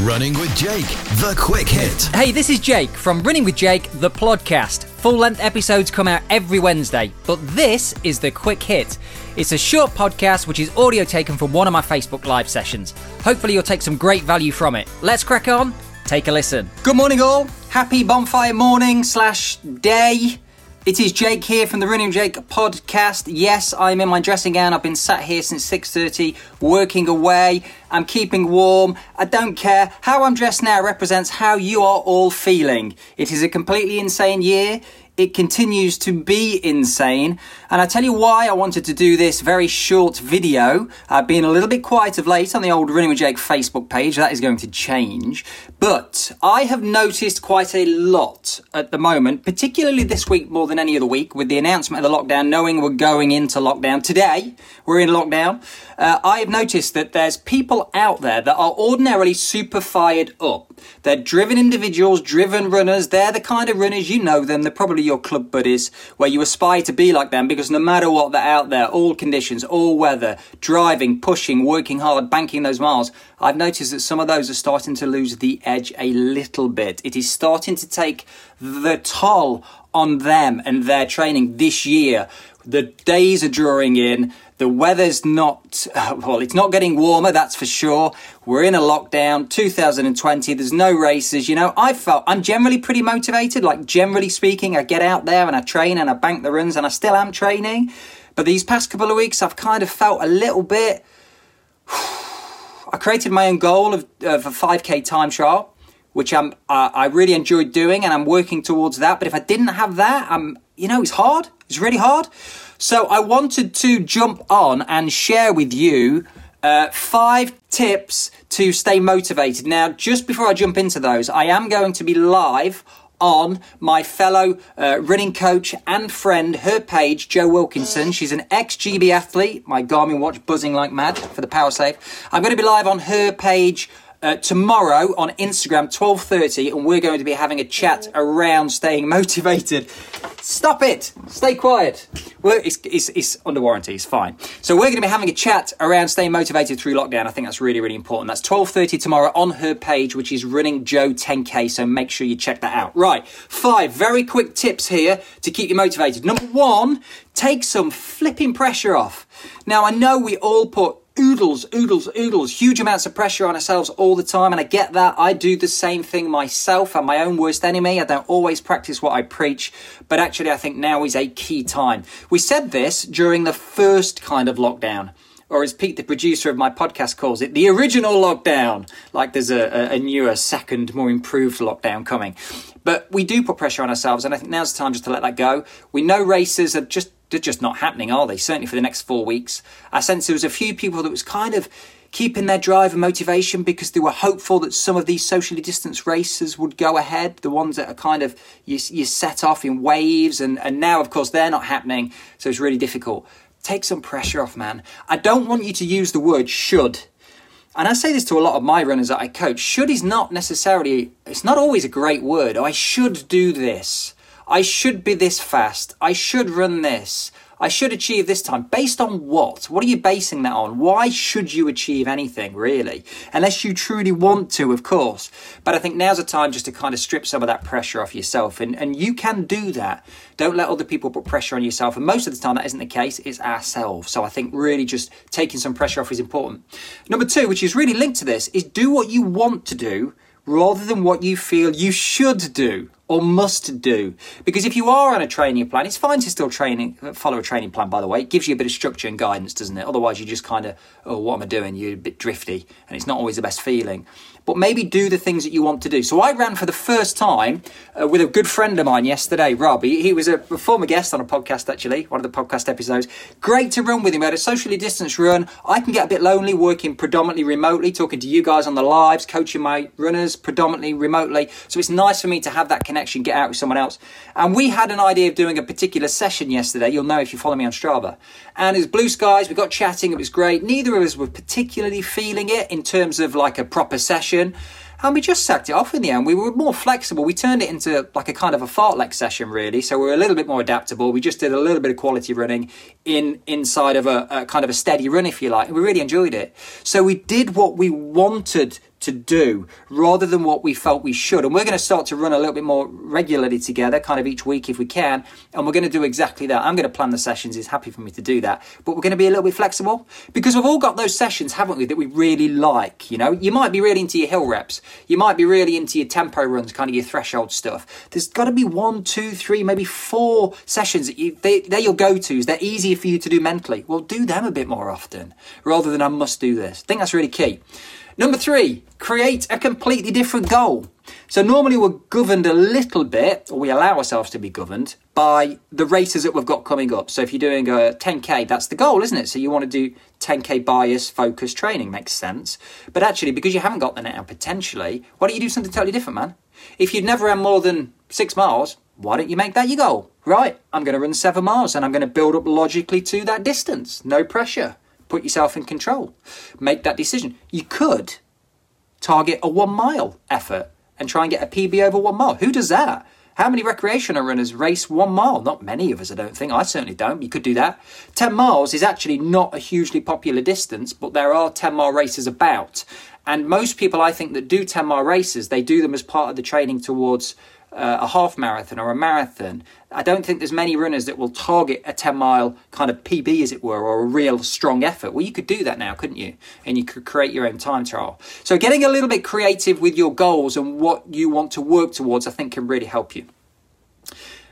Running with Jake, the quick hit. Hey, this is Jake from Running with Jake, the podcast. Full length episodes come out every Wednesday, but this is the quick hit. It's a short podcast which is audio taken from one of my Facebook live sessions. Hopefully, you'll take some great value from it. Let's crack on. Take a listen. Good morning, all. Happy bonfire morning slash day. It is Jake here from the Running Jake podcast. Yes, I'm in my dressing gown. I've been sat here since 6:30, working away. I'm keeping warm. I don't care. How I'm dressed now represents how you are all feeling. It is a completely insane year. It continues to be insane. And I tell you why I wanted to do this very short video. I've been a little bit quiet of late on the old Running with Jake Facebook page. That is going to change. But I have noticed quite a lot at the moment, particularly this week more than any other week, with the announcement of the lockdown, knowing we're going into lockdown. Today, we're in lockdown. Uh, I have noticed that there's people out there that are ordinarily super fired up. They're driven individuals, driven runners. They're the kind of runners, you know them, they're probably your club buddies, where you aspire to be like them because no matter what they're out there, all conditions, all weather, driving, pushing, working hard, banking those miles, I've noticed that some of those are starting to lose the edge a little bit. It is starting to take the toll on them and their training this year. The days are drawing in. The weather's not, well, it's not getting warmer, that's for sure. We're in a lockdown, 2020, there's no races. You know, I felt, I'm generally pretty motivated. Like, generally speaking, I get out there and I train and I bank the runs and I still am training. But these past couple of weeks, I've kind of felt a little bit. I created my own goal of, of a 5k time trial which I'm uh, I really enjoyed doing, and I'm working towards that. But if I didn't have that, I'm you know it's hard. It's really hard. So I wanted to jump on and share with you uh, five tips to stay motivated. Now, just before I jump into those, I am going to be live on my fellow uh, running coach and friend, her page, Joe Wilkinson. She's an ex GB athlete. My Garmin watch buzzing like mad for the power save. I'm going to be live on her page uh, tomorrow on Instagram, 12.30, and we're going to be having a chat around staying motivated. Stop it! Stay quiet. Well, it's, it's, it's under warranty, it's fine. So we're going to be having a chat around staying motivated through lockdown. I think that's really, really important. That's 12.30 tomorrow on her page, which is Running Joe 10K, so make sure you check that out. Right, five very quick tips here to keep you motivated. Number one, take some flipping pressure off. Now, I know we all put oodles, oodles, oodles, huge amounts of pressure on ourselves all the time. And I get that. I do the same thing myself. I'm my own worst enemy. I don't always practice what I preach. But actually, I think now is a key time. We said this during the first kind of lockdown. Or as Pete, the producer of my podcast, calls it, the original lockdown. Like there's a, a newer, second, more improved lockdown coming. But we do put pressure on ourselves, and I think now's the time just to let that go. We know races are just they're just not happening, are they? Certainly for the next four weeks. I sense there was a few people that was kind of keeping their drive and motivation because they were hopeful that some of these socially distanced races would go ahead. The ones that are kind of you, you set off in waves, and, and now, of course, they're not happening. So it's really difficult. Take some pressure off, man. I don't want you to use the word should. And I say this to a lot of my runners that I coach. Should is not necessarily, it's not always a great word. I should do this. I should be this fast. I should run this. I should achieve this time. Based on what? What are you basing that on? Why should you achieve anything, really? Unless you truly want to, of course. But I think now's the time just to kind of strip some of that pressure off yourself. And, and you can do that. Don't let other people put pressure on yourself. And most of the time, that isn't the case. It's ourselves. So I think really just taking some pressure off is important. Number two, which is really linked to this, is do what you want to do rather than what you feel you should do or must do. Because if you are on a training plan, it's fine to still training follow a training plan. By the way, it gives you a bit of structure and guidance, doesn't it? Otherwise, you just kind of, oh, what am I doing? You're a bit drifty, and it's not always the best feeling but maybe do the things that you want to do. So I ran for the first time uh, with a good friend of mine yesterday, Rob. He, he, was a former guest on a podcast, actually, one of the podcast episodes. Great to run with him. We had a socially distanced run. I can get a bit lonely working predominantly remotely, talking to you guys on the lives, coaching my runners predominantly remotely. So it's nice for me to have that connection, get out with someone else. And we had an idea of doing a particular session yesterday. You'll know if you follow me on Strava. And it was blue skies. We got chatting. It was great. Neither of us were particularly feeling it in terms of like a proper session session. And we just sacked it off in the end. We were more flexible. We turned it into like a kind of a fartlek session, really. So we are a little bit more adaptable. We just did a little bit of quality running in inside of a, a kind of a steady run, if you like. And we really enjoyed it. So we did what we wanted to do rather than what we felt we should. And we're going to start to run a little bit more regularly together, kind of each week if we can. And we're going to do exactly that. I'm going to plan the sessions. He's happy for me to do that. But we're going to be a little bit flexible because we've all got those sessions, haven't we, that we really like. You know, you might be really into your hill reps. You might be really into your tempo runs, kind of your threshold stuff. There's got to be one, two, three, maybe four sessions that you, they, they're your go-tos. They're easier for you to do mentally. Well, do them a bit more often rather than I must do this. I think that's really key. Number three, create a completely different goal. So normally we're governed a little bit, or we allow ourselves to be governed by the races that we've got coming up. So if you're doing a 10k, that's the goal, isn't it? So you want to do 10k bias focused training, makes sense. But actually, because you haven't got the net now potentially, why don't you do something totally different, man? If you'd never run more than six miles, why don't you make that your goal? Right, I'm going to run seven miles and I'm going to build up logically to that distance. No pressure put yourself in control. Make that decision. You could target a one mile effort and try and get a PB over one mile. Who does that? How many recreational runners race one mile? Not many of us, I don't think. I certainly don't. You could do that. 10 miles is actually not a hugely popular distance, but there are 10 mile races about. And most people, I think, that do 10 mile races, they do them as part of the training towards uh, a half marathon or a marathon, I don't think there's many runners that will target a 10 mile kind of PB, as it were, or a real strong effort. Well, you could do that now, couldn't you? And you could create your own time trial. So, getting a little bit creative with your goals and what you want to work towards, I think, can really help you.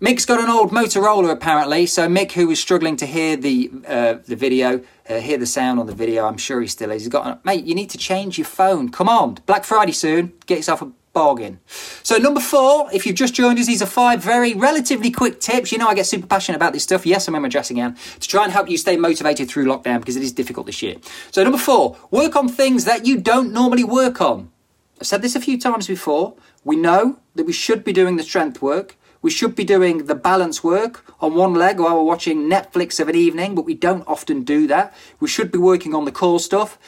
Mick's got an old Motorola apparently. So Mick, who was struggling to hear the uh, the video, uh, hear the sound on the video, I'm sure he still is. He's got, a, mate. You need to change your phone. Come on, Black Friday soon. Get yourself a bargain. So number four, if you've just joined us, these are five very relatively quick tips. You know I get super passionate about this stuff. Yes, I'm in my dressing gown to try and help you stay motivated through lockdown because it is difficult this year. So number four, work on things that you don't normally work on. I've said this a few times before. We know that we should be doing the strength work. We should be doing the balance work on one leg while we're watching Netflix of an evening, but we don't often do that. We should be working on the core stuff.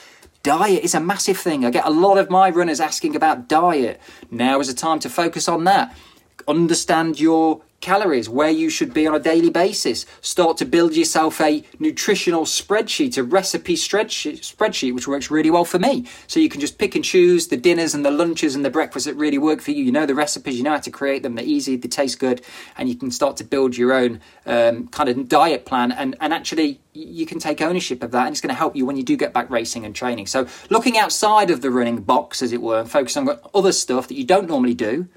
Diet is a massive thing. I get a lot of my runners asking about diet. Now is the time to focus on that. Understand your calories, where you should be on a daily basis. Start to build yourself a nutritional spreadsheet, a recipe spreadsheet, which works really well for me. So you can just pick and choose the dinners and the lunches and the breakfasts that really work for you. You know the recipes, you know how to create them, they're easy, they taste good, and you can start to build your own um, kind of diet plan. And, and actually, you can take ownership of that, and it's going to help you when you do get back racing and training. So looking outside of the running box, as it were, and focusing on other stuff that you don't normally do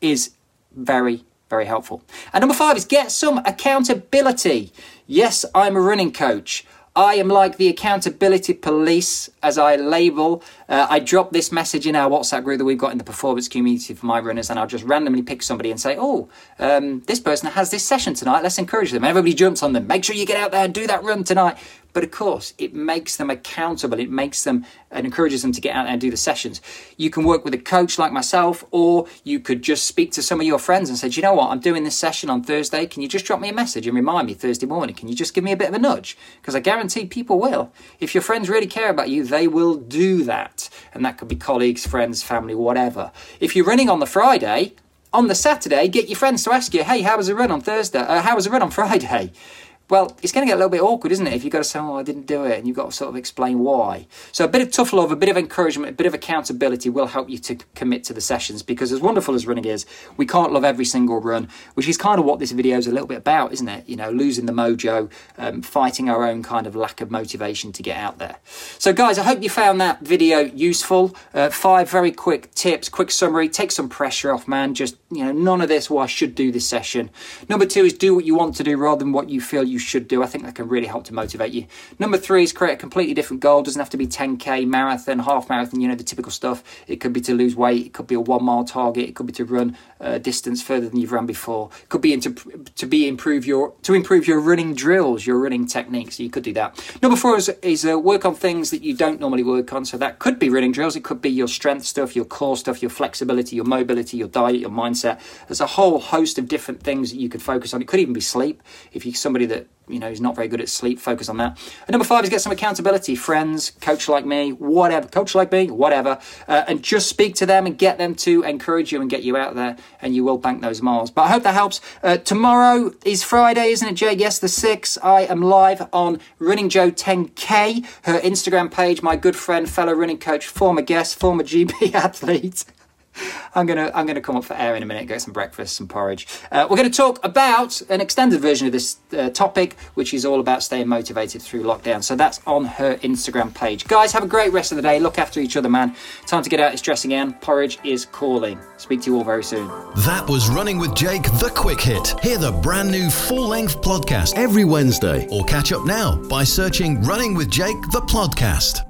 is very very helpful. And number five is get some accountability. Yes, I'm a running coach. I am like the accountability police, as I label. Uh, I drop this message in our WhatsApp group that we've got in the performance community for my runners, and I'll just randomly pick somebody and say, "Oh, um, this person has this session tonight. Let's encourage them." Everybody jumps on them. Make sure you get out there and do that run tonight. But of course, it makes them accountable. It makes them and encourages them to get out there and do the sessions. You can work with a coach like myself, or you could just speak to some of your friends and say, you know what, I'm doing this session on Thursday. Can you just drop me a message and remind me Thursday morning? Can you just give me a bit of a nudge? Because I guarantee people will. If your friends really care about you, they will do that. And that could be colleagues, friends, family, whatever. If you're running on the Friday, on the Saturday, get your friends to ask you, hey, how was the run on Thursday? Uh, how was the run on Friday? Well, it's going to get a little bit awkward, isn't it? If you've got to say, oh, I didn't do it, and you've got to sort of explain why. So a bit of tough love, a bit of encouragement, a bit of accountability will help you to commit to the sessions because as wonderful as running is, we can't love every single run, which is kind of what this video is a little bit about, isn't it? You know, losing the mojo, um, fighting our own kind of lack of motivation to get out there. So guys, I hope you found that video useful. Uh, five very quick tips, quick summary, take some pressure off, man. Just, you know, none of this, well, I should do this session. Number two is do what you want to do rather than what you feel you should do. I think that can really help to motivate you. Number three is create a completely different goal. It doesn't have to be 10k, marathon, half marathon, you know, the typical stuff. It could be to lose weight. It could be a one mile target. It could be to run a distance further than you've run before. It could be into, to be improve your, to improve your running drills, your running techniques. You could do that. Number four is, is uh, work on things that you don't normally work on. So that could be running drills. It could be your strength stuff, your core stuff, your flexibility, your mobility, your diet, your mindset mindset. There's a whole host of different things that you could focus on. It could even be sleep. If you're somebody that you know is not very good at sleep, focus on that. And number five is get some accountability. Friends, coach like me, whatever, coach like me, whatever, uh, and just speak to them and get them to encourage you and get you out there, and you will bank those miles. But I hope that helps. Uh, tomorrow is Friday, isn't it, Jay? Yes, the sixth. I am live on Running Joe 10K, her Instagram page. My good friend, fellow running coach, former guest, former GB athlete. I'm gonna I'm gonna come up for air in a minute, get some breakfast, some porridge. Uh, we're to talk about an extended version of this uh, topic, which is all about staying motivated through lockdown. So that's on her Instagram page. Guys, have a great rest of the day. Look after each other, man. Time to get out. It's dressing in. Porridge is calling. Speak to you all very soon. That was Running with Jake, the quick hit. Hear the brand new full length podcast every Wednesday, or catch up now by searching Running with Jake, the podcast.